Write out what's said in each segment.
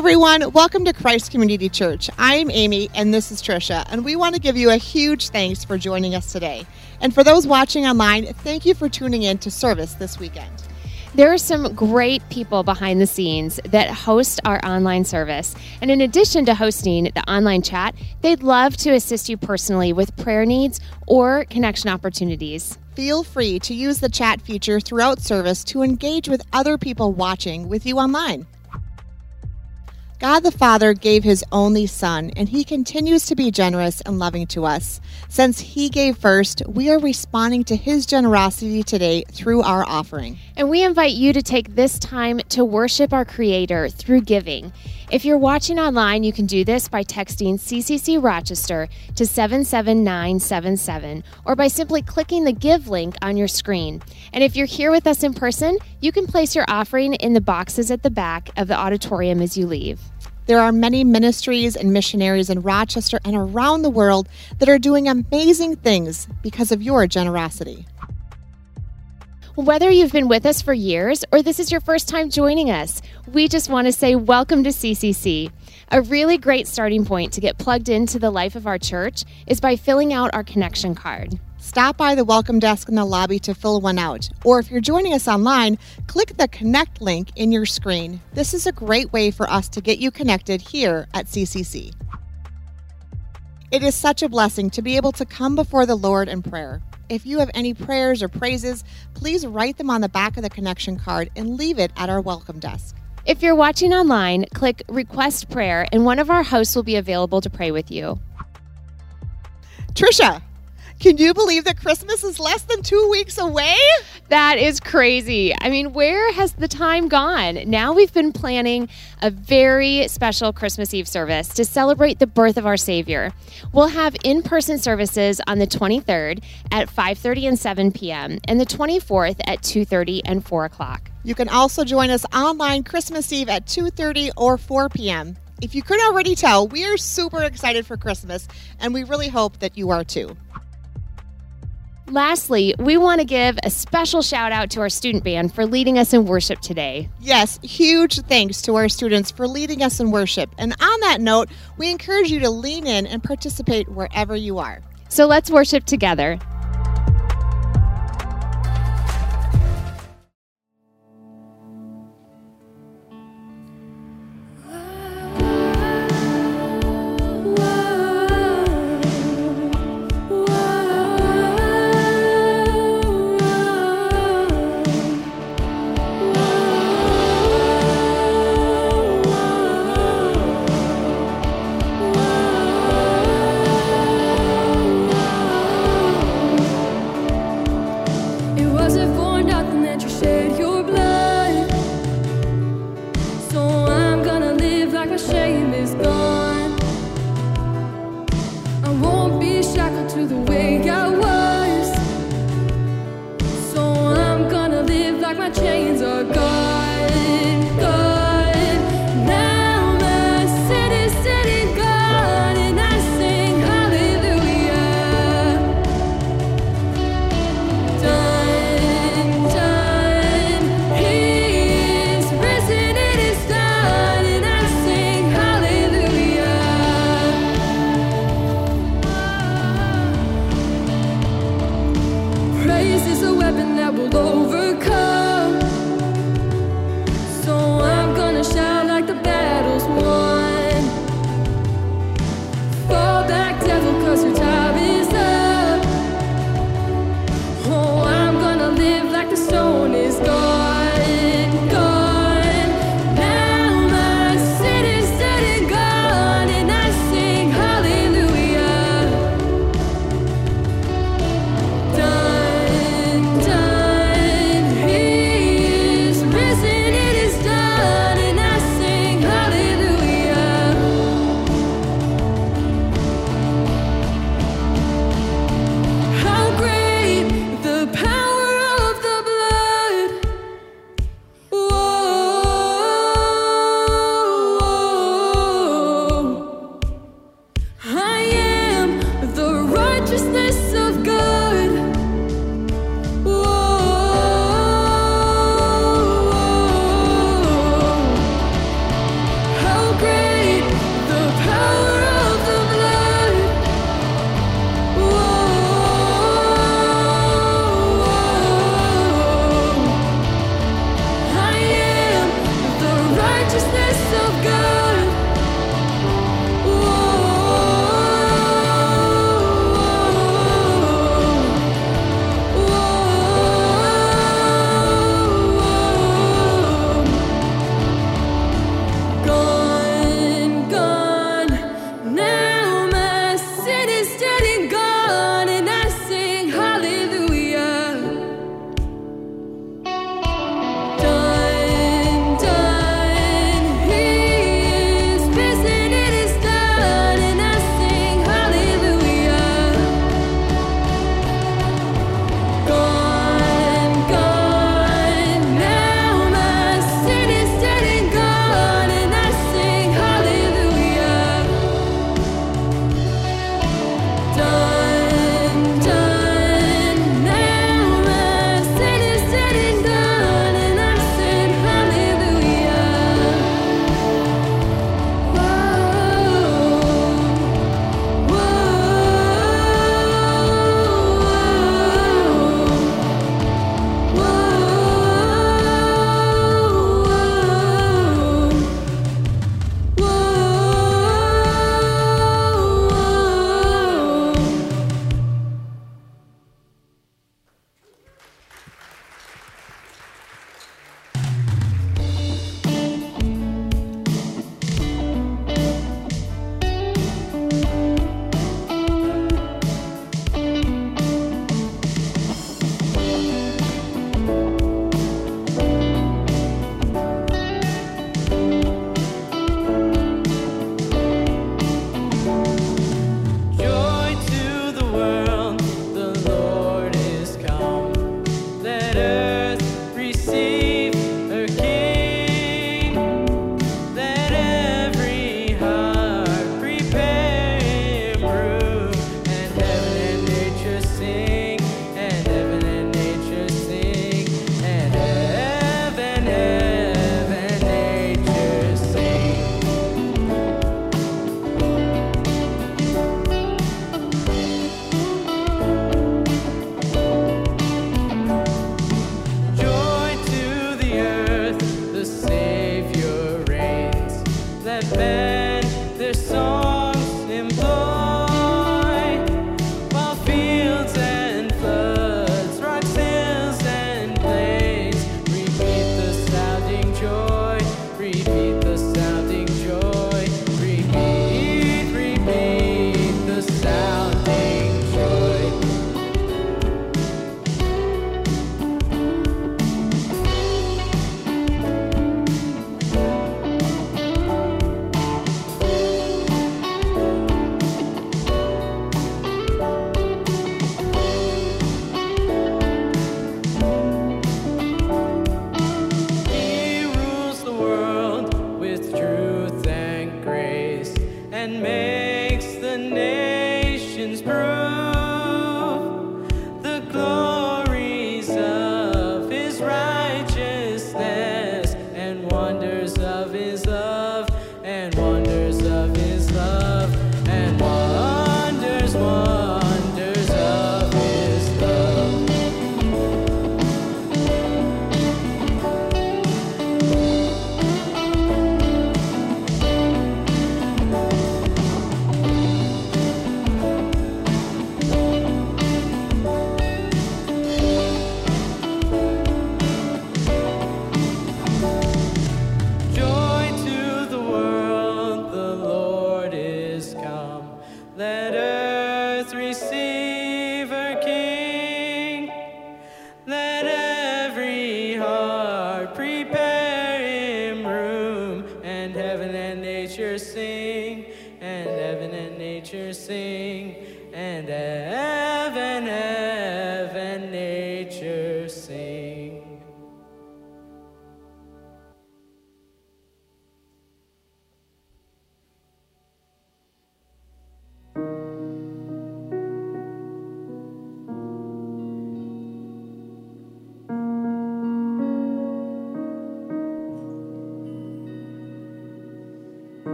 everyone, welcome to Christ Community Church. I'm Amy and this is Trisha, and we want to give you a huge thanks for joining us today. And for those watching online, thank you for tuning in to service this weekend. There are some great people behind the scenes that host our online service. And in addition to hosting the online chat, they'd love to assist you personally with prayer needs or connection opportunities. Feel free to use the chat feature throughout service to engage with other people watching with you online. God the Father gave his only Son, and he continues to be generous and loving to us. Since he gave first, we are responding to his generosity today through our offering. And we invite you to take this time to worship our Creator through giving. If you're watching online, you can do this by texting CCC Rochester to 77977 or by simply clicking the Give link on your screen. And if you're here with us in person, you can place your offering in the boxes at the back of the auditorium as you leave. There are many ministries and missionaries in Rochester and around the world that are doing amazing things because of your generosity. Whether you've been with us for years or this is your first time joining us, we just want to say welcome to CCC. A really great starting point to get plugged into the life of our church is by filling out our connection card. Stop by the welcome desk in the lobby to fill one out. Or if you're joining us online, click the connect link in your screen. This is a great way for us to get you connected here at CCC. It is such a blessing to be able to come before the Lord in prayer. If you have any prayers or praises, please write them on the back of the connection card and leave it at our welcome desk. If you're watching online, click Request Prayer, and one of our hosts will be available to pray with you. Trisha, can you believe that Christmas is less than two weeks away? That is crazy. I mean, where has the time gone? Now we've been planning a very special Christmas Eve service to celebrate the birth of our Savior. We'll have in-person services on the 23rd at 5:30 and 7 p.m. and the 24th at 2:30 and 4 o'clock. You can also join us online Christmas Eve at 2:30 or 4 p.m. If you could already tell, we are super excited for Christmas, and we really hope that you are too. Lastly, we want to give a special shout out to our student band for leading us in worship today. Yes, huge thanks to our students for leading us in worship. And on that note, we encourage you to lean in and participate wherever you are. So let's worship together.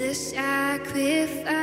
Here in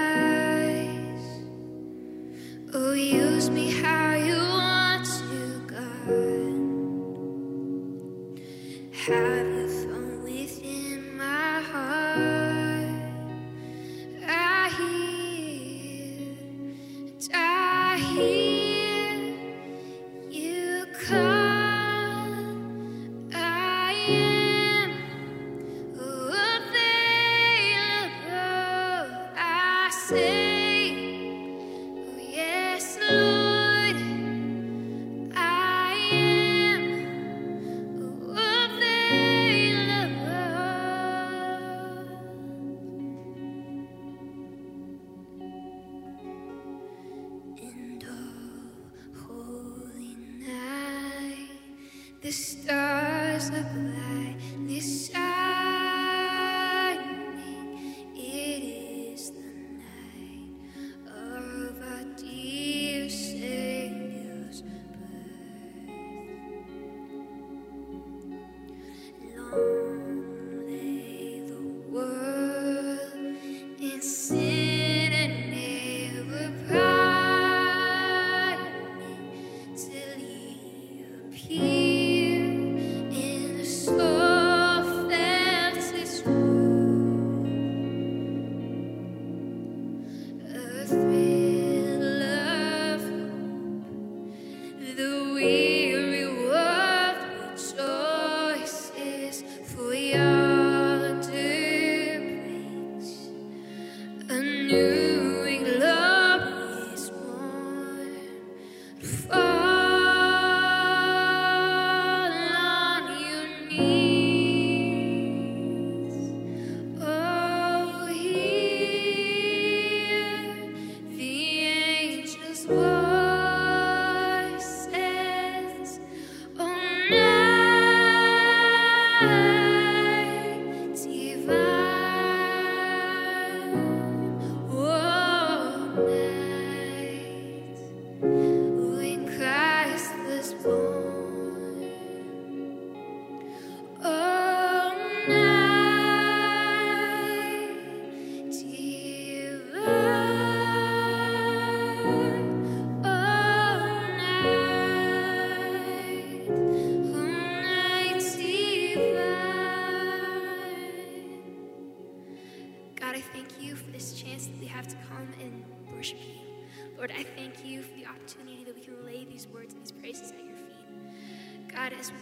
knew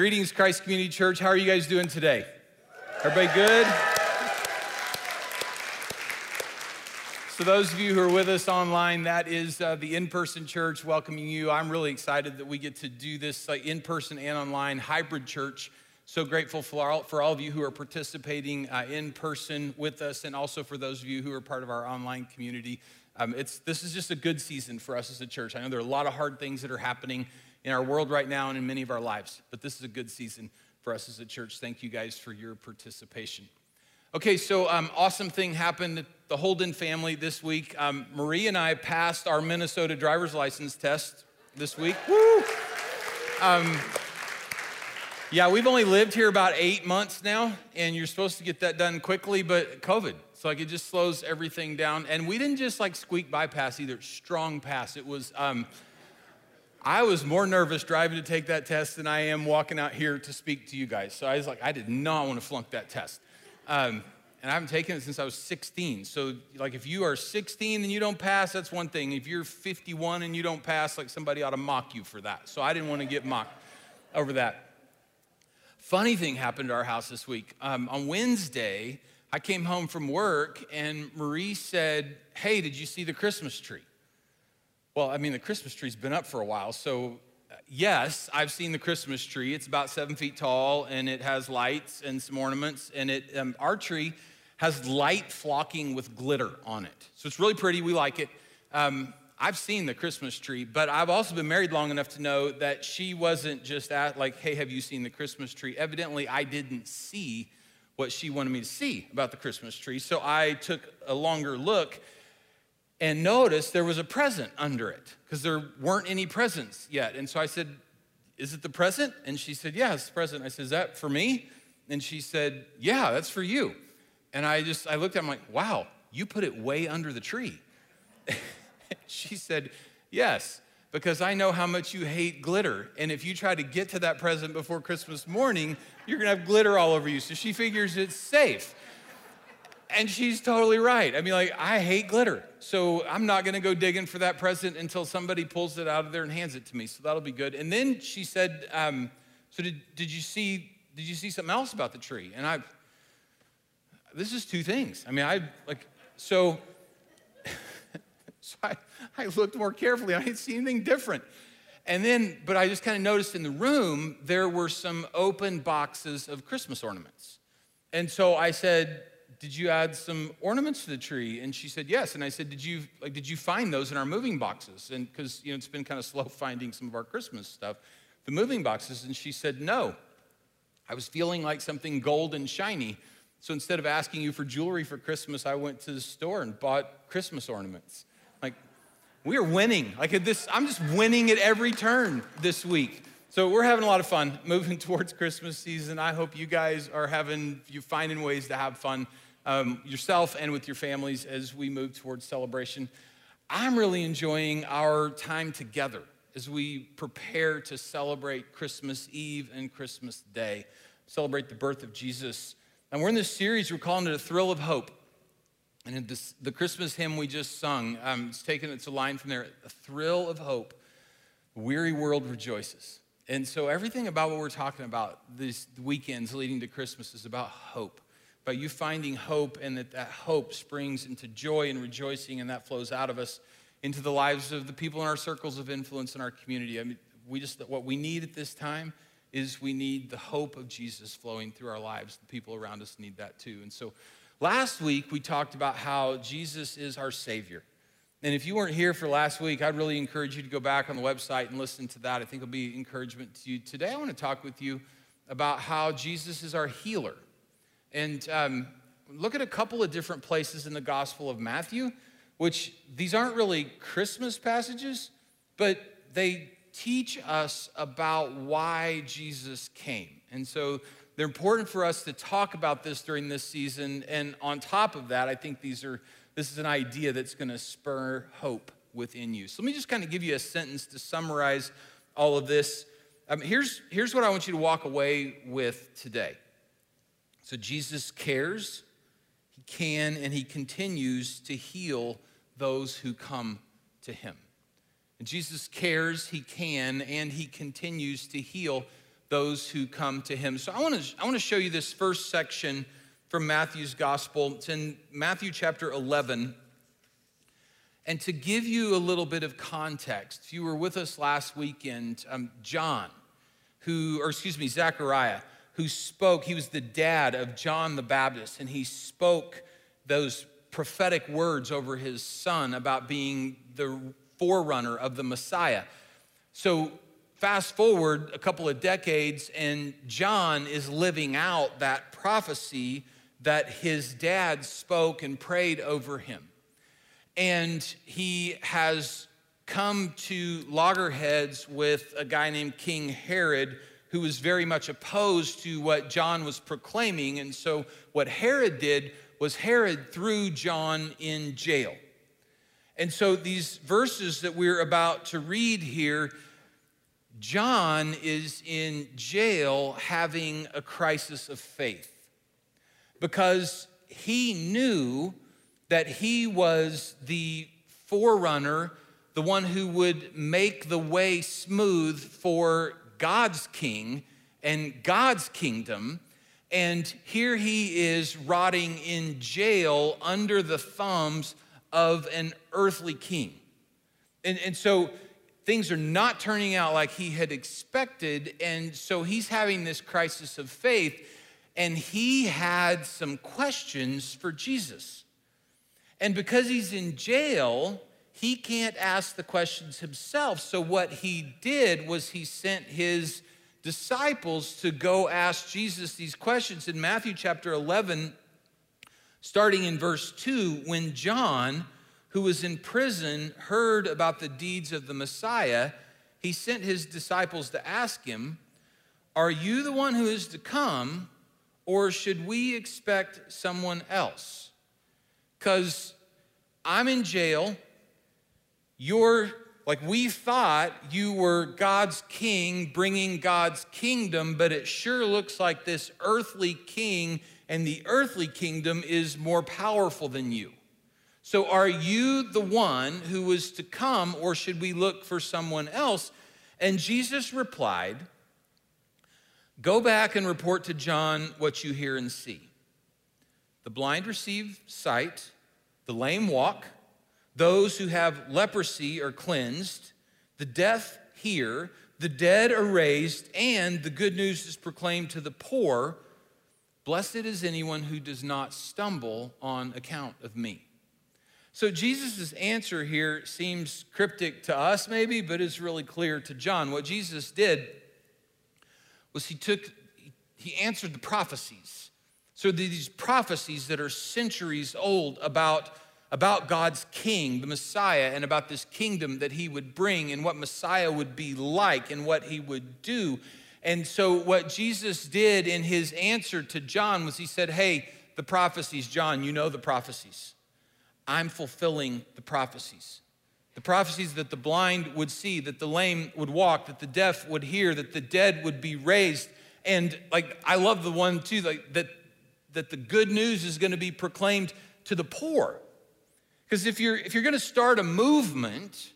greetings, Christ Community Church. How are you guys doing today? Everybody good? So, those of you who are with us online, that is uh, the in person church welcoming you. I'm really excited that we get to do this uh, in person and online hybrid church. So grateful for all, for all of you who are participating uh, in person with us, and also for those of you who are part of our online community. Um, it's, this is just a good season for us as a church. I know there are a lot of hard things that are happening in our world right now and in many of our lives. But this is a good season for us as a church. Thank you guys for your participation. Okay, so um, awesome thing happened. The Holden family this week. Um, Marie and I passed our Minnesota driver's license test this week. Woo! Um, yeah, we've only lived here about eight months now, and you're supposed to get that done quickly, but COVID. So like it just slows everything down. And we didn't just like squeak bypass either, strong pass. It was um, I was more nervous driving to take that test than I am walking out here to speak to you guys. So I was like, I did not want to flunk that test. Um, and I haven't taken it since I was 16. So, like, if you are 16 and you don't pass, that's one thing. If you're 51 and you don't pass, like, somebody ought to mock you for that. So, I didn't want to get mocked over that. Funny thing happened to our house this week. Um, on Wednesday, I came home from work and Marie said, Hey, did you see the Christmas tree? Well, I mean, the Christmas tree's been up for a while. So, uh, yes, I've seen the Christmas tree. It's about seven feet tall and it has lights and some ornaments. And it, um, our tree has light flocking with glitter on it. So, it's really pretty. We like it. Um, I've seen the Christmas tree, but I've also been married long enough to know that she wasn't just at, like, hey, have you seen the Christmas tree? Evidently, I didn't see what she wanted me to see about the Christmas tree. So, I took a longer look and noticed there was a present under it because there weren't any presents yet. And so I said, Is it the present? And she said, Yeah, the present. I said, Is that for me? And she said, Yeah, that's for you. And I just, I looked at him like, Wow, you put it way under the tree. she said, Yes, because I know how much you hate glitter. And if you try to get to that present before Christmas morning, you're gonna have glitter all over you. So she figures it's safe. And she's totally right. I mean, like, I hate glitter. So I'm not gonna go digging for that present until somebody pulls it out of there and hands it to me. So that'll be good. And then she said, um, So did, did you see did you see something else about the tree? And I this is two things. I mean, I like so so I, I looked more carefully. I didn't see anything different. And then, but I just kind of noticed in the room there were some open boxes of Christmas ornaments. And so I said, did you add some ornaments to the tree? And she said, yes. And I said, did you, like, did you find those in our moving boxes? And because, you know, it's been kind of slow finding some of our Christmas stuff, the moving boxes. And she said, no. I was feeling like something gold and shiny. So instead of asking you for jewelry for Christmas, I went to the store and bought Christmas ornaments. Like, we are winning. Like this, I'm just winning at every turn this week. So we're having a lot of fun moving towards Christmas season. I hope you guys are having, you finding ways to have fun um, yourself and with your families as we move towards celebration. I'm really enjoying our time together as we prepare to celebrate Christmas Eve and Christmas Day, celebrate the birth of Jesus. And we're in this series, we're calling it A Thrill of Hope. And in this, the Christmas hymn we just sung, um, it's taken, it's a line from there, A Thrill of Hope, the weary world rejoices. And so everything about what we're talking about these weekends leading to Christmas is about hope by you finding hope and that that hope springs into joy and rejoicing and that flows out of us into the lives of the people in our circles of influence in our community. I mean, we just, what we need at this time is we need the hope of Jesus flowing through our lives. The people around us need that too. And so last week we talked about how Jesus is our Savior. And if you weren't here for last week, I'd really encourage you to go back on the website and listen to that. I think it'll be encouragement to you. Today I want to talk with you about how Jesus is our healer. And um, look at a couple of different places in the Gospel of Matthew, which these aren't really Christmas passages, but they teach us about why Jesus came. And so they're important for us to talk about this during this season. And on top of that, I think these are this is an idea that's going to spur hope within you. So let me just kind of give you a sentence to summarize all of this. Um, here's, here's what I want you to walk away with today. So Jesus cares, he can, and he continues to heal those who come to him. And Jesus cares, he can, and he continues to heal those who come to him. So I want to I want to show you this first section from Matthew's gospel. It's in Matthew chapter 11. And to give you a little bit of context, if you were with us last weekend, um, John, who, or excuse me, Zechariah, who spoke, he was the dad of John the Baptist, and he spoke those prophetic words over his son about being the forerunner of the Messiah. So, fast forward a couple of decades, and John is living out that prophecy that his dad spoke and prayed over him. And he has come to loggerheads with a guy named King Herod who was very much opposed to what John was proclaiming. And so, what Herod did was Herod threw John in jail. And so, these verses that we're about to read here, John is in jail having a crisis of faith because he knew that he was the forerunner, the one who would make the way smooth for God's king and God's kingdom. And here he is rotting in jail under the thumbs of an earthly king. And, and so things are not turning out like he had expected. And so he's having this crisis of faith. And he had some questions for Jesus. And because he's in jail, he can't ask the questions himself. So, what he did was he sent his disciples to go ask Jesus these questions. In Matthew chapter 11, starting in verse 2, when John, who was in prison, heard about the deeds of the Messiah, he sent his disciples to ask him, Are you the one who is to come, or should we expect someone else? Because I'm in jail you're like we thought you were God's king bringing God's kingdom, but it sure looks like this earthly king and the earthly kingdom is more powerful than you. So, are you the one who is to come, or should we look for someone else? And Jesus replied, Go back and report to John what you hear and see. The blind receive sight, the lame walk, those who have leprosy are cleansed, the deaf hear, the dead are raised, and the good news is proclaimed to the poor. Blessed is anyone who does not stumble on account of me. So Jesus' answer here seems cryptic to us, maybe, but it's really clear to John. What Jesus did was he took, he answered the prophecies. So these prophecies that are centuries old about, about God's king, the Messiah, and about this kingdom that he would bring and what Messiah would be like and what he would do. And so what Jesus did in his answer to John was he said, Hey, the prophecies, John, you know the prophecies. I'm fulfilling the prophecies. The prophecies that the blind would see, that the lame would walk, that the deaf would hear, that the dead would be raised. And like I love the one too, like that that the good news is going to be proclaimed to the poor. Because if you're if you're going to start a movement,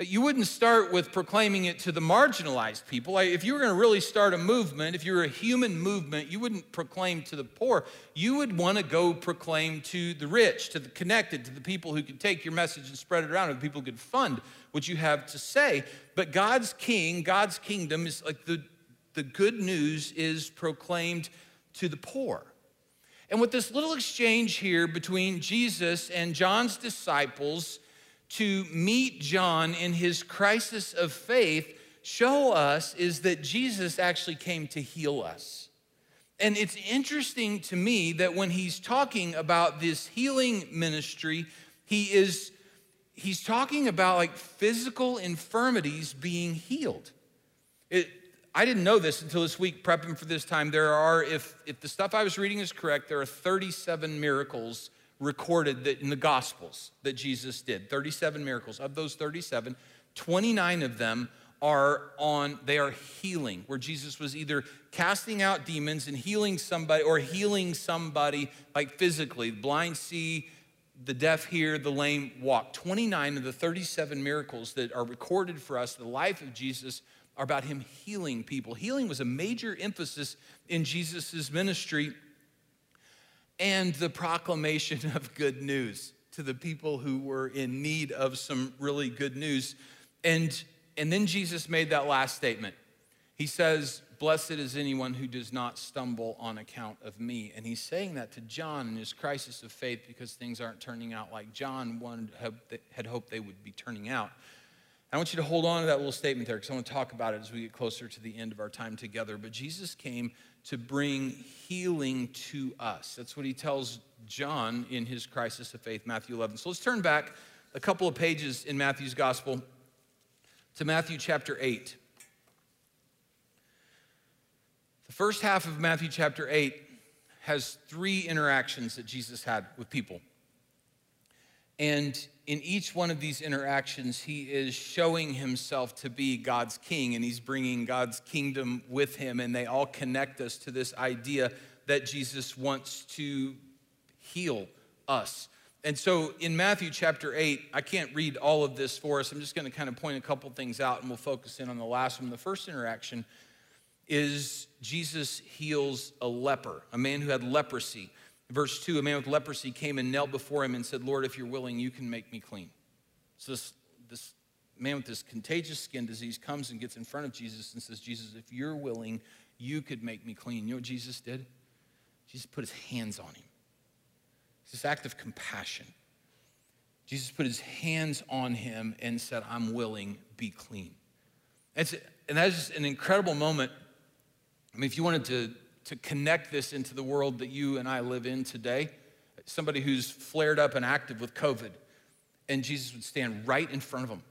you wouldn't start with proclaiming it to the marginalized people. If you were going to really start a movement, if you were a human movement, you wouldn't proclaim to the poor. You would want to go proclaim to the rich, to the connected, to the people who could take your message and spread it around, to the people who could fund what you have to say. But God's king, God's kingdom is like the, the good news is proclaimed to the poor. And with this little exchange here between Jesus and John's disciples, to meet John in his crisis of faith show us is that Jesus actually came to heal us. And it's interesting to me that when he's talking about this healing ministry, he is he's talking about like physical infirmities being healed. It, I didn't know this until this week prepping for this time. There are, if, if the stuff I was reading is correct, there are 37 miracles recorded that in the Gospels that Jesus did 37 miracles. Of those 37, 29 of them are on, they are healing, where Jesus was either casting out demons and healing somebody or healing somebody like physically. The blind see, the deaf hear, the lame walk. 29 of the 37 miracles that are recorded for us, the life of Jesus, are about him healing people. Healing was a major emphasis in Jesus' ministry and the proclamation of good news to the people who were in need of some really good news. And, and then Jesus made that last statement. He says, Blessed is anyone who does not stumble on account of me. And he's saying that to John in his crisis of faith because things aren't turning out like John had hoped they would be turning out. I want you to hold on to that little statement there because I want to talk about it as we get closer to the end of our time together. But Jesus came to bring healing to us. That's what he tells John in his crisis of faith, Matthew 11. So let's turn back a couple of pages in Matthew's gospel to Matthew chapter 8. The first half of Matthew chapter 8 has three interactions that Jesus had with people. And in each one of these interactions, he is showing himself to be God's king and he's bringing God's kingdom with him. And they all connect us to this idea that Jesus wants to heal us. And so in Matthew chapter 8, I can't read all of this for us. I'm just going to kind of point a couple things out and we'll focus in on the last one. The first interaction is Jesus heals a leper, a man who had leprosy. Verse 2 A man with leprosy came and knelt before him and said, Lord, if you're willing, you can make me clean. So this, this man with this contagious skin disease comes and gets in front of Jesus and says, Jesus, if you're willing, you could make me clean. You know what Jesus did? Jesus put his hands on him. It's this act of compassion. Jesus put his hands on him and said, I'm willing, be clean. and that is just an incredible moment. I mean, if you wanted to to connect this into the world that you and I live in today. Somebody who's flared up and active with COVID, and Jesus would stand right in front of them.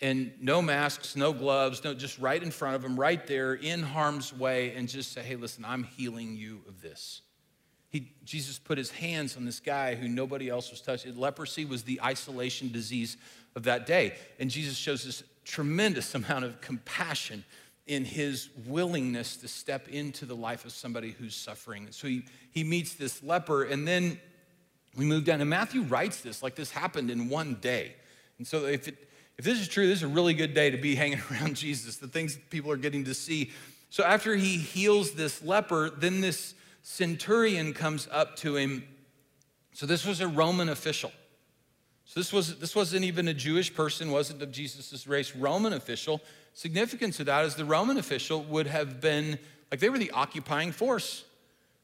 And no masks, no gloves, no, just right in front of them, right there in harm's way, and just say, hey, listen, I'm healing you of this. He, Jesus put his hands on this guy who nobody else was touching. Leprosy was the isolation disease of that day. And Jesus shows this tremendous amount of compassion in his willingness to step into the life of somebody who's suffering. So he, he meets this leper, and then we move down. And Matthew writes this like this happened in one day. And so if, it, if this is true, this is a really good day to be hanging around Jesus, the things people are getting to see. So after he heals this leper, then this centurion comes up to him. So this was a Roman official. So this, was, this wasn't even a Jewish person, wasn't of Jesus' race, Roman official. Significance of that is the Roman official would have been, like they were the occupying force.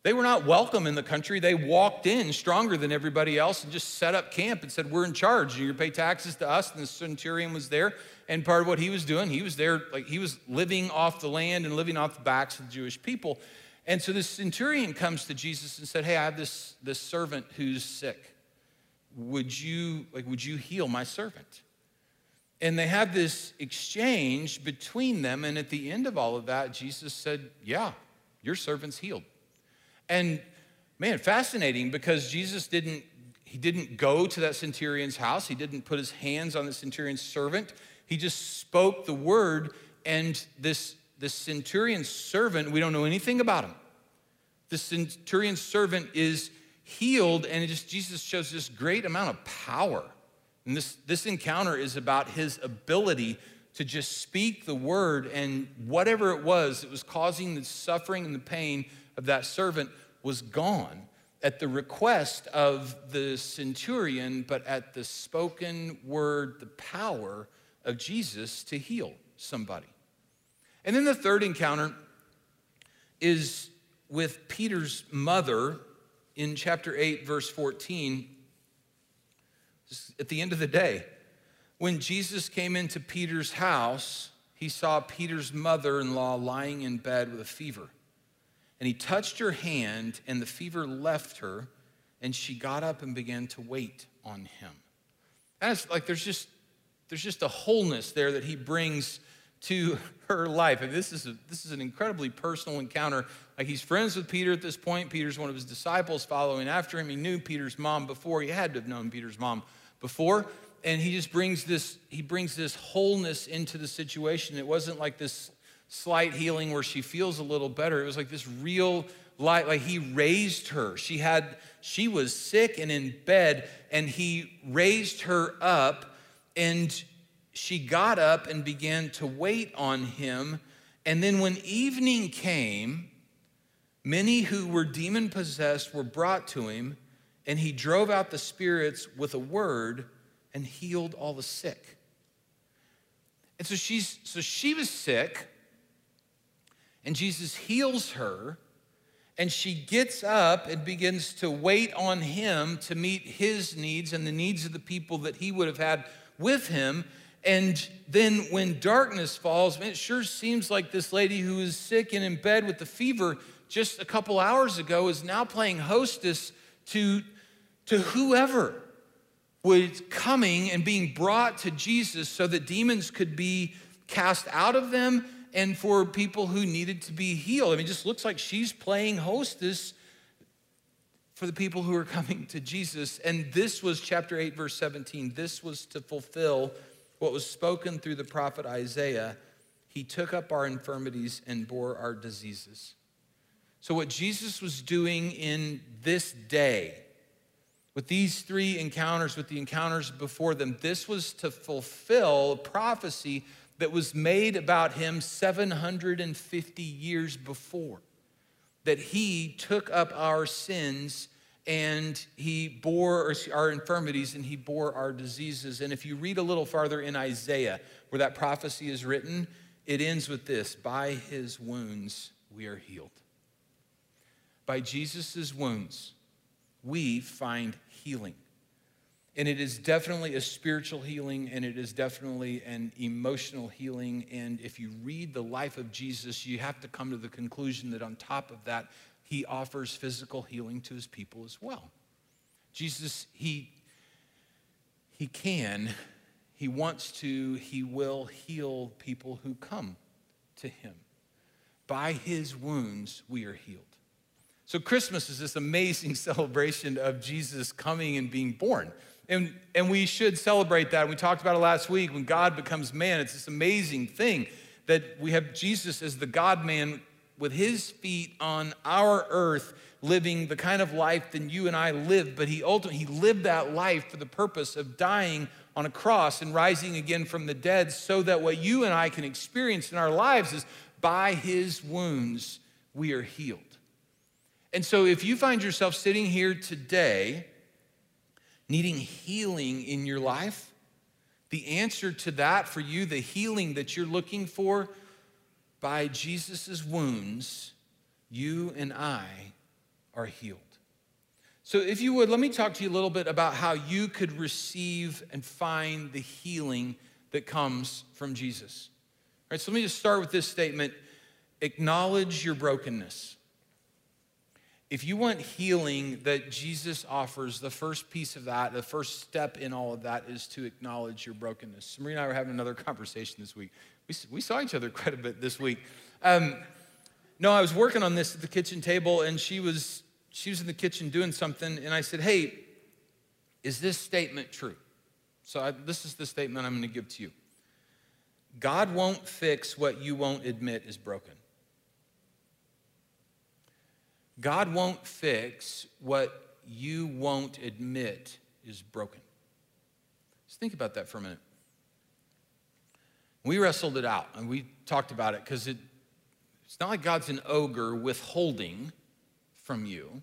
They were not welcome in the country. They walked in stronger than everybody else and just set up camp and said, We're in charge. You pay taxes to us. And the centurion was there. And part of what he was doing, he was there, like he was living off the land and living off the backs of the Jewish people. And so this centurion comes to Jesus and said, Hey, I have this, this servant who's sick would you like would you heal my servant? And they have this exchange between them and at the end of all of that jesus said yeah your servant's healed. And man fascinating because jesus didn't he didn't go to that centurion's house. He didn't put his hands on the centurion's servant. He just spoke the word and this this centurion's servant we don't know anything about him. The centurion's servant is healed, and just Jesus shows this great amount of power. And this, this encounter is about his ability to just speak the word, and whatever it was that was causing the suffering and the pain of that servant was gone at the request of the centurion, but at the spoken word, the power of Jesus to heal somebody. And then the third encounter is with Peter's mother in chapter 8, verse 14, at the end of the day, when Jesus came into Peter's house, he saw Peter's mother in law lying in bed with a fever. And he touched her hand, and the fever left her, and she got up and began to wait on him. And it's like there's just there's just a wholeness there that he brings to her life. This is, a, this is an incredibly personal encounter. Like he's friends with Peter at this point. Peter's one of his disciples following after him. He knew Peter's mom before. He had to have known Peter's mom before. And he just brings this, he brings this wholeness into the situation. It wasn't like this slight healing where she feels a little better. It was like this real light, like he raised her. She had, she was sick and in bed, and he raised her up and she got up and began to wait on him. And then when evening came, many who were demon possessed were brought to him, and he drove out the spirits with a word and healed all the sick. And so she's so she was sick, and Jesus heals her, and she gets up and begins to wait on him to meet his needs and the needs of the people that he would have had with him. And then when darkness falls, it sure seems like this lady who is sick and in bed with the fever just a couple hours ago is now playing hostess to, to whoever was coming and being brought to Jesus so that demons could be cast out of them and for people who needed to be healed. I mean, just looks like she's playing hostess for the people who are coming to Jesus. And this was chapter 8, verse 17. This was to fulfill what was spoken through the prophet Isaiah, he took up our infirmities and bore our diseases. So, what Jesus was doing in this day, with these three encounters, with the encounters before them, this was to fulfill prophecy that was made about him 750 years before. That he took up our sins and he bore our infirmities and he bore our diseases. And if you read a little farther in Isaiah, where that prophecy is written, it ends with this By his wounds we are healed. By Jesus' wounds, we find healing. And it is definitely a spiritual healing and it is definitely an emotional healing. And if you read the life of Jesus, you have to come to the conclusion that on top of that, he offers physical healing to his people as well. Jesus, he, he can, he wants to, he will heal people who come to him. By his wounds, we are healed. So, Christmas is this amazing celebration of Jesus coming and being born. And, and we should celebrate that. We talked about it last week. When God becomes man, it's this amazing thing that we have Jesus as the God man with his feet on our earth, living the kind of life that you and I live, but he ultimately he lived that life for the purpose of dying on a cross and rising again from the dead so that what you and I can experience in our lives is by his wounds we are healed. And so if you find yourself sitting here today needing healing in your life, the answer to that for you, the healing that you're looking for, by Jesus' wounds, you and I are healed. So, if you would, let me talk to you a little bit about how you could receive and find the healing that comes from Jesus. All right, so let me just start with this statement acknowledge your brokenness. If you want healing that Jesus offers, the first piece of that, the first step in all of that is to acknowledge your brokenness. Marie and I were having another conversation this week. We, we saw each other quite a bit this week. Um, no, I was working on this at the kitchen table, and she was she was in the kitchen doing something, and I said, "Hey, is this statement true?" So I, this is the statement I'm going to give to you. God won't fix what you won't admit is broken. God won't fix what you won't admit is broken. Just think about that for a minute. We wrestled it out and we talked about it because it, it's not like God's an ogre withholding from you,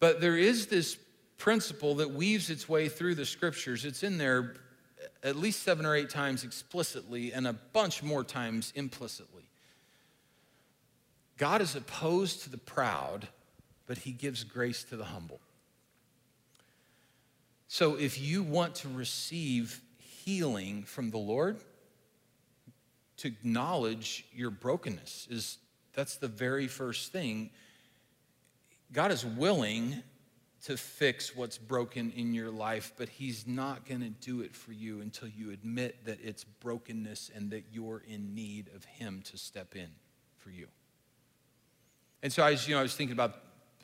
but there is this principle that weaves its way through the scriptures. It's in there at least seven or eight times explicitly and a bunch more times implicitly. God is opposed to the proud, but he gives grace to the humble. So if you want to receive healing from the Lord, to acknowledge your brokenness is that's the very first thing. God is willing to fix what's broken in your life, but He's not going to do it for you until you admit that it's brokenness and that you're in need of Him to step in for you. And so I was, you know, I was thinking about,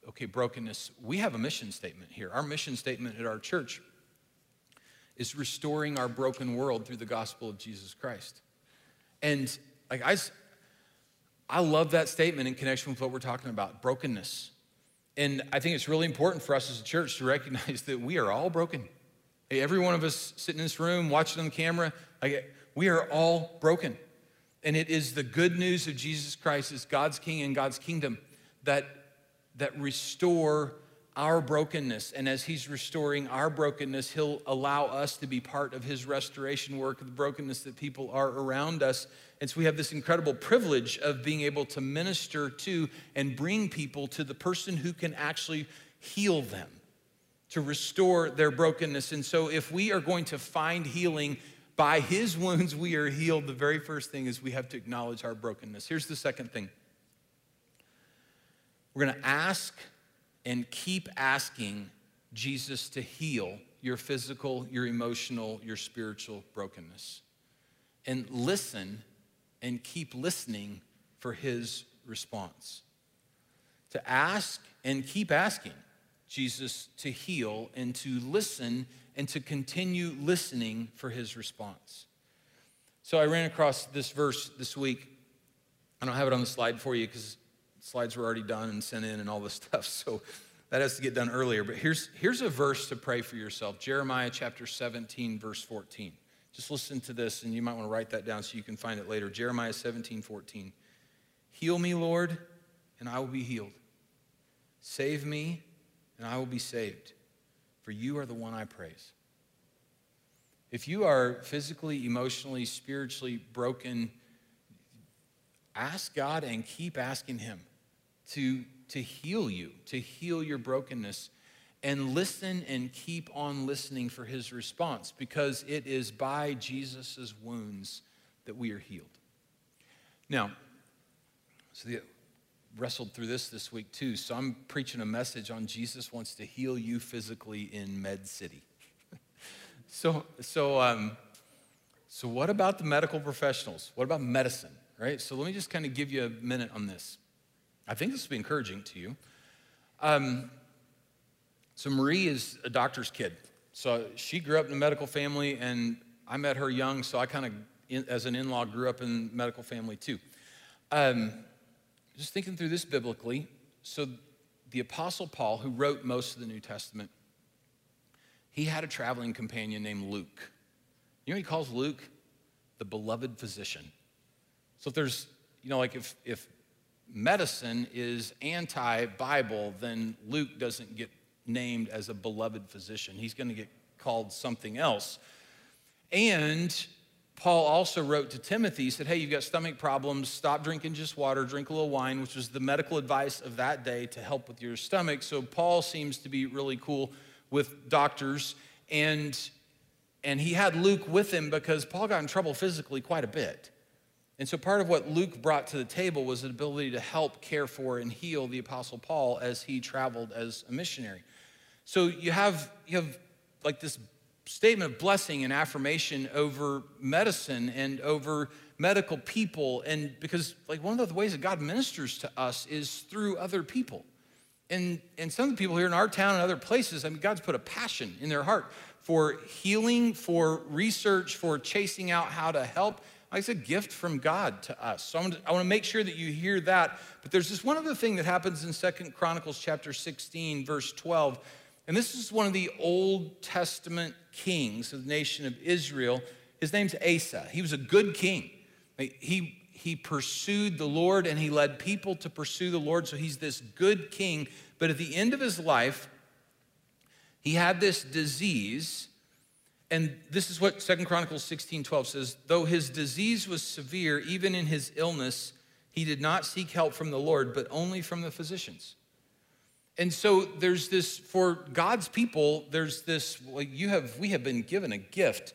okay, brokenness. We have a mission statement here. Our mission statement at our church is restoring our broken world through the gospel of Jesus Christ. And like I, I love that statement in connection with what we're talking about brokenness. And I think it's really important for us as a church to recognize that we are all broken. Every one of us sitting in this room, watching on the camera, like, we are all broken. And it is the good news of Jesus Christ as God's King and God's kingdom that, that restore our brokenness. And as He's restoring our brokenness, He'll allow us to be part of His restoration work the brokenness that people are around us. And so we have this incredible privilege of being able to minister to and bring people to the person who can actually heal them, to restore their brokenness. And so if we are going to find healing, by his wounds we are healed. The very first thing is we have to acknowledge our brokenness. Here's the second thing we're going to ask and keep asking Jesus to heal your physical, your emotional, your spiritual brokenness. And listen and keep listening for his response. To ask and keep asking Jesus to heal and to listen and to continue listening for his response. So I ran across this verse this week. I don't have it on the slide for you because slides were already done and sent in and all this stuff. So that has to get done earlier. But here's, here's a verse to pray for yourself Jeremiah chapter 17, verse 14. Just listen to this, and you might want to write that down so you can find it later. Jeremiah 17, 14. Heal me, Lord, and I will be healed. Save me, and I will be saved, for you are the one I praise. If you are physically, emotionally, spiritually broken, ask God and keep asking Him to to heal you, to heal your brokenness. And listen and keep on listening for his response because it is by Jesus' wounds that we are healed. Now, so the, wrestled through this this week too. So I'm preaching a message on Jesus wants to heal you physically in Med City. so, so, um, so what about the medical professionals? What about medicine? Right. So let me just kind of give you a minute on this. I think this will be encouraging to you. Um, so, Marie is a doctor's kid. So, she grew up in a medical family, and I met her young, so I kind of as an in law, grew up in medical family too. Um, just thinking through this biblically, so the Apostle Paul, who wrote most of the New Testament, he had a traveling companion named Luke. You know he calls Luke? The beloved physician. So if there's, you know, like if, if medicine is anti Bible, then Luke doesn't get named as a beloved physician. He's going to get called something else. And Paul also wrote to Timothy, he said, Hey, you've got stomach problems, stop drinking just water, drink a little wine, which was the medical advice of that day to help with your stomach. So Paul seems to be really cool with doctors. And, and he had Luke with him because Paul got in trouble physically quite a bit. And so part of what Luke brought to the table was an ability to help care for and heal the Apostle Paul as he traveled as a missionary. So you have, you have like this statement of blessing and affirmation over medicine and over medical people. And because, like, one of the ways that God ministers to us is through other people. And, and some of the people here in our town and other places, I mean, God's put a passion in their heart for healing, for research, for chasing out how to help. It's a gift from God to us. So I want to, I want to make sure that you hear that. But there's this one other thing that happens in Second Chronicles chapter 16, verse 12 and this is one of the Old Testament kings of the nation of Israel. His name's Asa. He was a good king. He, he pursued the Lord and he led people to pursue the Lord. So he's this good king. But at the end of his life, he had this disease. And this is what Second Chronicles 16 12 says though his disease was severe, even in his illness, he did not seek help from the Lord, but only from the physicians. And so there's this, for God's people, there's this, like you have, we have been given a gift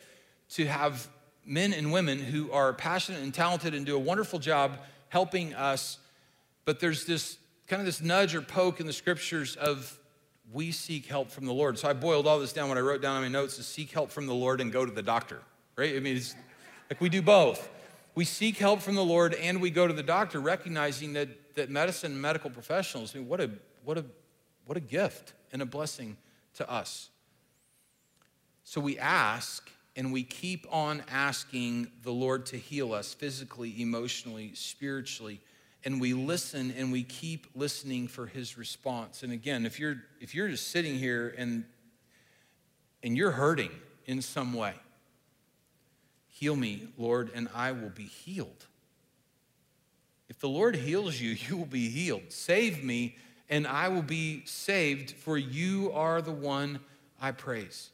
to have men and women who are passionate and talented and do a wonderful job helping us. But there's this kind of this nudge or poke in the scriptures of we seek help from the Lord. So I boiled all this down. What I wrote down on my notes is seek help from the Lord and go to the doctor, right? I mean, it's like we do both. We seek help from the Lord and we go to the doctor, recognizing that, that medicine and medical professionals, I mean, what a, what a what a gift and a blessing to us. So we ask and we keep on asking the Lord to heal us physically, emotionally, spiritually. And we listen and we keep listening for his response. And again, if you're if you're just sitting here and and you're hurting in some way, heal me, Lord, and I will be healed. If the Lord heals you, you will be healed. Save me and I will be saved, for you are the one I praise.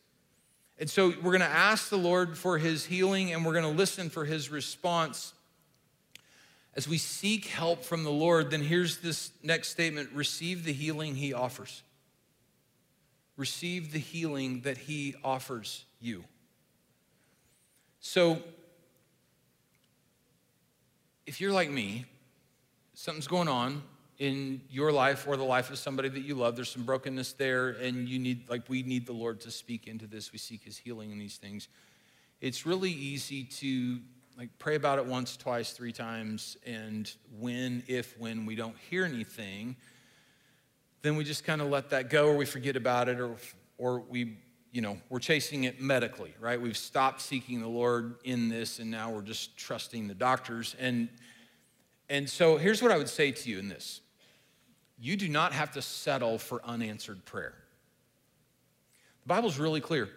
And so we're going to ask the Lord for his healing and we're going to listen for his response. As we seek help from the Lord, then here's this next statement receive the healing he offers. Receive the healing that he offers you. So, if you're like me, something's going on, in your life or the life of somebody that you love. There's some brokenness there, and you need, like, we need the Lord to speak into this. We seek His healing in these things. It's really easy to, like, pray about it once, twice, three times, and when, if, when we don't hear anything, then we just kind of let that go, or we forget about it, or, or we, you know, we're chasing it medically, right? We've stopped seeking the Lord in this, and now we're just trusting the doctors. And and so here's what I would say to you in this you do not have to settle for unanswered prayer. The Bible's really clear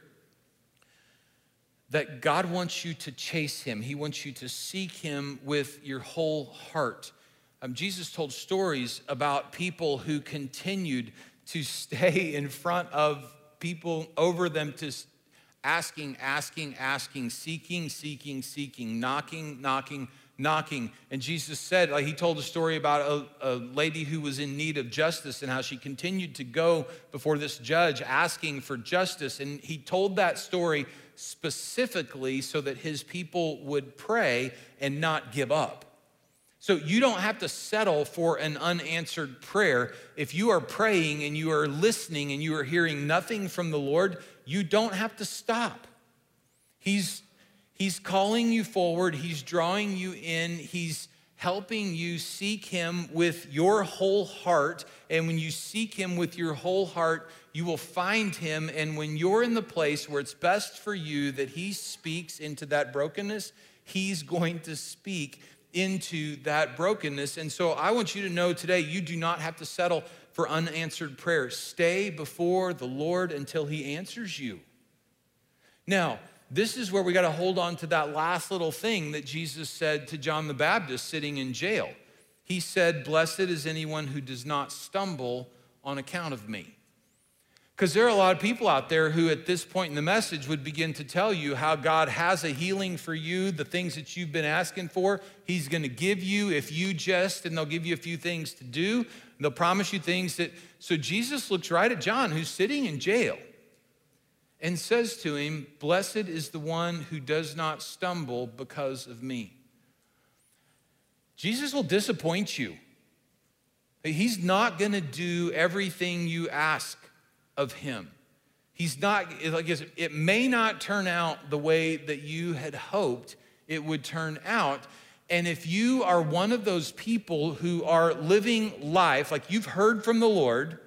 that God wants you to chase Him, He wants you to seek Him with your whole heart. Um, Jesus told stories about people who continued to stay in front of people over them to asking, asking, asking, seeking, seeking, seeking, knocking, knocking, knocking. And Jesus said, like he told a story about a, a, lady who was in need of justice and how she continued to go before this judge asking for justice. And he told that story specifically so that his people would pray and not give up. So you don't have to settle for an unanswered prayer. If you are praying and you are listening and you are hearing nothing from the Lord, you don't have to stop. He's He's calling you forward, He's drawing you in, He's helping you seek Him with your whole heart. And when you seek Him with your whole heart, you will find Him. And when you're in the place where it's best for you that He speaks into that brokenness, He's going to speak into that brokenness. And so I want you to know today you do not have to settle for unanswered prayers. Stay before the Lord until He answers you. Now, this is where we got to hold on to that last little thing that Jesus said to John the Baptist sitting in jail. He said, Blessed is anyone who does not stumble on account of me. Because there are a lot of people out there who, at this point in the message, would begin to tell you how God has a healing for you, the things that you've been asking for, He's going to give you if you just, and they'll give you a few things to do. They'll promise you things that. So Jesus looks right at John, who's sitting in jail, and says to him, Blessed is the one who does not stumble because of me. Jesus will disappoint you. He's not going to do everything you ask of him. He's not, like it may not turn out the way that you had hoped it would turn out. And if you are one of those people who are living life, like you've heard from the Lord,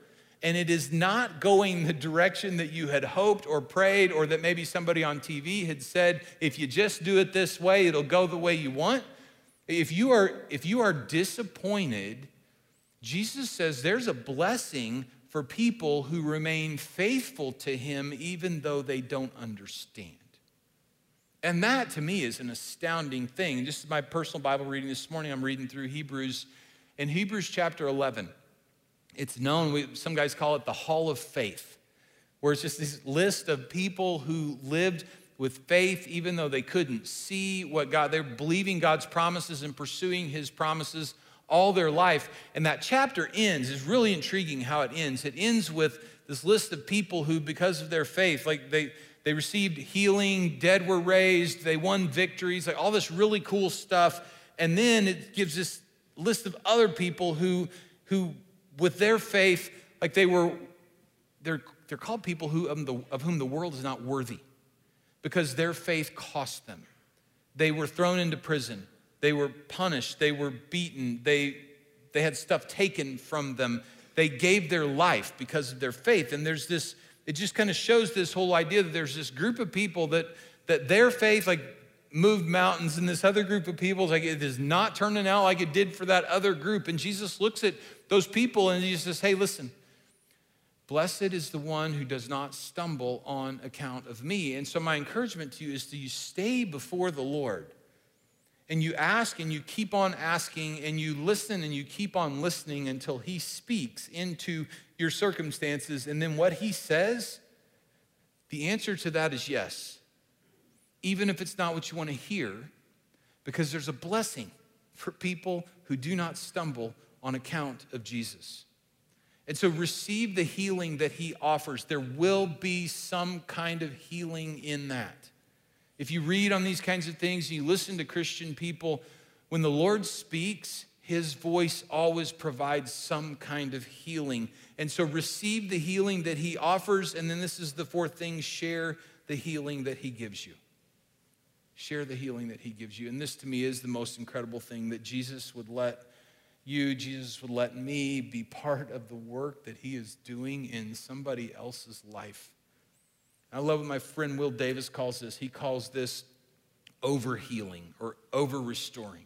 and it is not going the direction that you had hoped or prayed, or that maybe somebody on TV had said, if you just do it this way, it'll go the way you want. If you are, if you are disappointed, Jesus says there's a blessing for people who remain faithful to him even though they don't understand. And that to me is an astounding thing. And just my personal Bible reading this morning, I'm reading through Hebrews. In Hebrews chapter 11, it's known, we, some guys call it the Hall of Faith, where it's just this list of people who lived with faith even though they couldn't see what God, they're believing God's promises and pursuing his promises all their life. And that chapter ends, is really intriguing how it ends. It ends with this list of people who, because of their faith, like they, they received healing, dead were raised, they won victories, like all this really cool stuff. And then it gives this list of other people who, who with their faith, like they were, they're, they're called people who, of, the, of whom the world is not worthy because their faith cost them. They were thrown into prison. They were punished, they were beaten, they, they had stuff taken from them. They gave their life because of their faith. And there's this, it just kind of shows this whole idea that there's this group of people that, that their faith, like, moved mountains, and this other group of people, like, it is not turning out like it did for that other group. And Jesus looks at those people and he says, Hey, listen, Blessed is the one who does not stumble on account of me. And so, my encouragement to you is to you stay before the Lord and you ask and you keep on asking and you listen and you keep on listening until he speaks into your circumstances. And then what he says, the answer to that is yes. Even if it's not what you want to hear, because there's a blessing for people who do not stumble on account of Jesus. And so receive the healing that he offers. There will be some kind of healing in that. If you read on these kinds of things, you listen to Christian people, when the Lord speaks, his voice always provides some kind of healing. And so receive the healing that he offers. And then this is the fourth thing share the healing that he gives you. Share the healing that he gives you. And this to me is the most incredible thing that Jesus would let you, Jesus would let me be part of the work that he is doing in somebody else's life. I love what my friend Will Davis calls this. He calls this over healing or over restoring.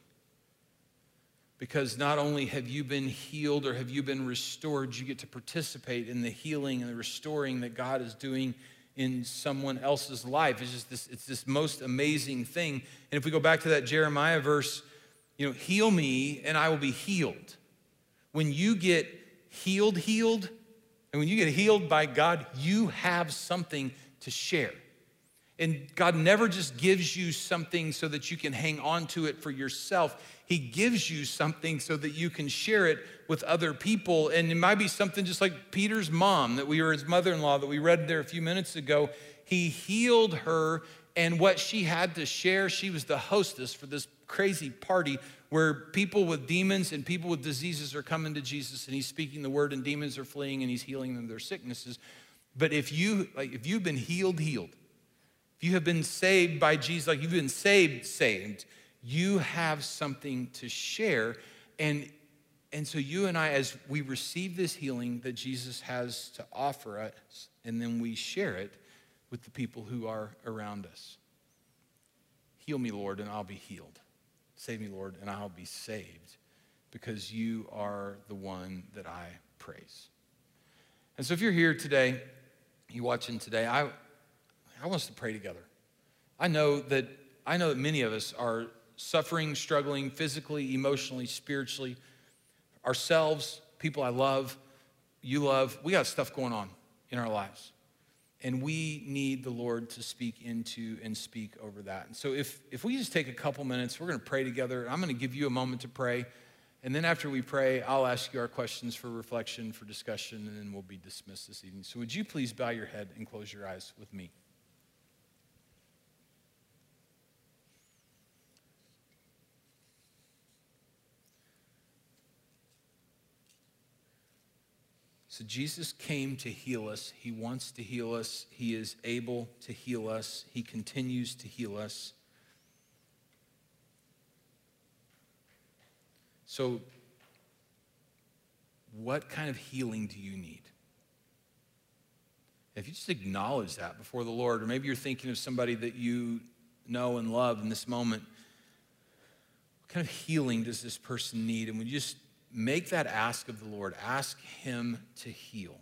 Because not only have you been healed or have you been restored, you get to participate in the healing and the restoring that God is doing in someone else's life. It's just this, it's this most amazing thing. And if we go back to that Jeremiah verse, you know, heal me and I will be healed. When you get healed, healed, and when you get healed by God, you have something to share. And God never just gives you something so that you can hang on to it for yourself. He gives you something so that you can share it with other people. And it might be something just like Peter's mom, that we were his mother in law, that we read there a few minutes ago. He healed her, and what she had to share, she was the hostess for this crazy party where people with demons and people with diseases are coming to Jesus, and he's speaking the word, and demons are fleeing, and he's healing them their sicknesses. But if you like if you've been healed, healed, if you have been saved by Jesus, like you've been saved, saved, you have something to share. And and so you and I, as we receive this healing that Jesus has to offer us, and then we share it with the people who are around us. Heal me, Lord, and I'll be healed. Save me, Lord, and I'll be saved because you are the one that I praise. And so if you're here today, you watching today, I, I want us to pray together. I know that I know that many of us are suffering, struggling physically, emotionally, spiritually, ourselves, people I love, you love. We got stuff going on in our lives. And we need the Lord to speak into and speak over that. And so if, if we just take a couple minutes, we're going to pray together. I'm going to give you a moment to pray. And then after we pray, I'll ask you our questions for reflection, for discussion, and then we'll be dismissed this evening. So would you please bow your head and close your eyes with me? So Jesus came to heal us. He wants to heal us. He is able to heal us. He continues to heal us. So, what kind of healing do you need? If you just acknowledge that before the Lord, or maybe you're thinking of somebody that you know and love in this moment, what kind of healing does this person need? And we just make that ask of the Lord. Ask Him to heal.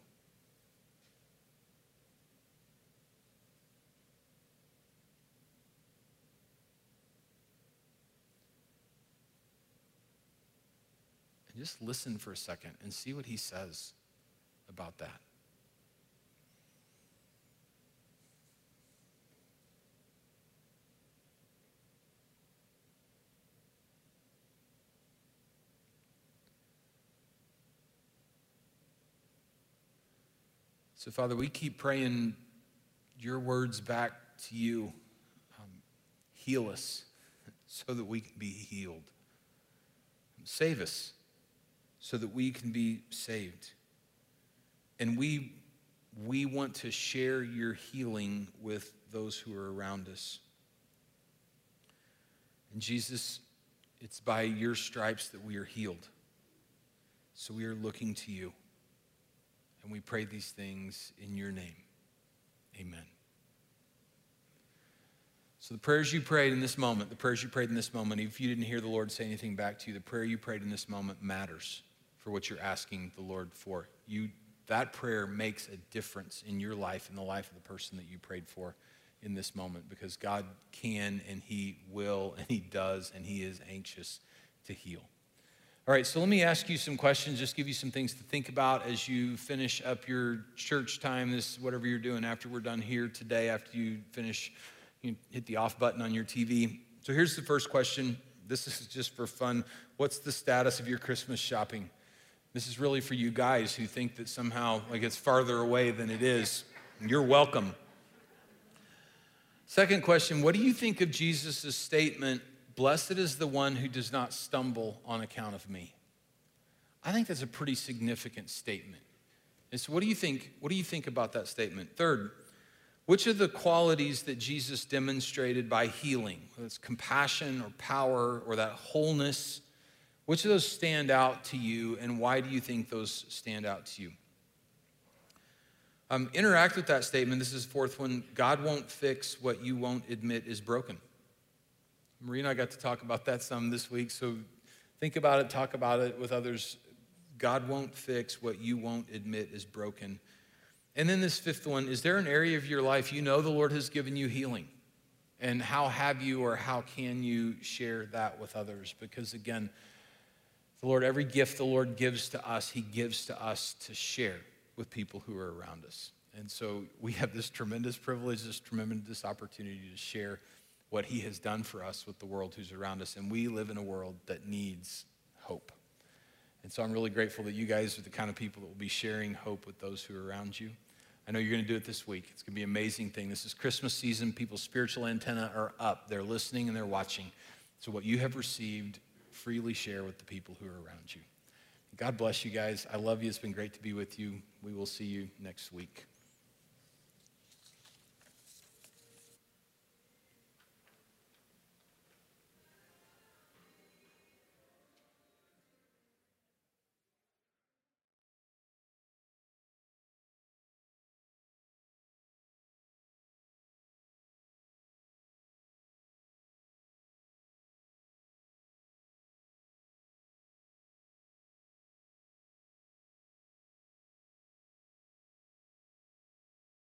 And just listen for a second and see what He says about that. So, Father, we keep praying your words back to you. Um, heal us so that we can be healed. Save us so that we can be saved. And we, we want to share your healing with those who are around us. And Jesus, it's by your stripes that we are healed. So we are looking to you. And we pray these things in your name. Amen. So, the prayers you prayed in this moment, the prayers you prayed in this moment, if you didn't hear the Lord say anything back to you, the prayer you prayed in this moment matters for what you're asking the Lord for. You, that prayer makes a difference in your life and the life of the person that you prayed for in this moment because God can and He will and He does and He is anxious to heal. All right, so let me ask you some questions, just give you some things to think about as you finish up your church time, this whatever you're doing after we're done here today, after you finish, you hit the off button on your TV. So here's the first question. This is just for fun. What's the status of your Christmas shopping? This is really for you guys who think that somehow like it's farther away than it is. You're welcome. Second question, what do you think of Jesus' statement Blessed is the one who does not stumble on account of me. I think that's a pretty significant statement. And so, what do you think? What do you think about that statement? Third, which of the qualities that Jesus demonstrated by healing, whether it's compassion or power or that wholeness, which of those stand out to you, and why do you think those stand out to you? Um, interact with that statement. This is fourth one. God won't fix what you won't admit is broken. Marie and, I got to talk about that some this week, so think about it, talk about it with others. God won't fix what you won't admit is broken. And then this fifth one is there an area of your life you know the Lord has given you healing? And how have you or how can you share that with others? Because again, the Lord, every gift the Lord gives to us, He gives to us to share with people who are around us. And so we have this tremendous privilege, this tremendous opportunity to share what he has done for us with the world who's around us. And we live in a world that needs hope. And so I'm really grateful that you guys are the kind of people that will be sharing hope with those who are around you. I know you're going to do it this week. It's going to be an amazing thing. This is Christmas season. People's spiritual antenna are up. They're listening and they're watching. So what you have received, freely share with the people who are around you. God bless you guys. I love you. It's been great to be with you. We will see you next week.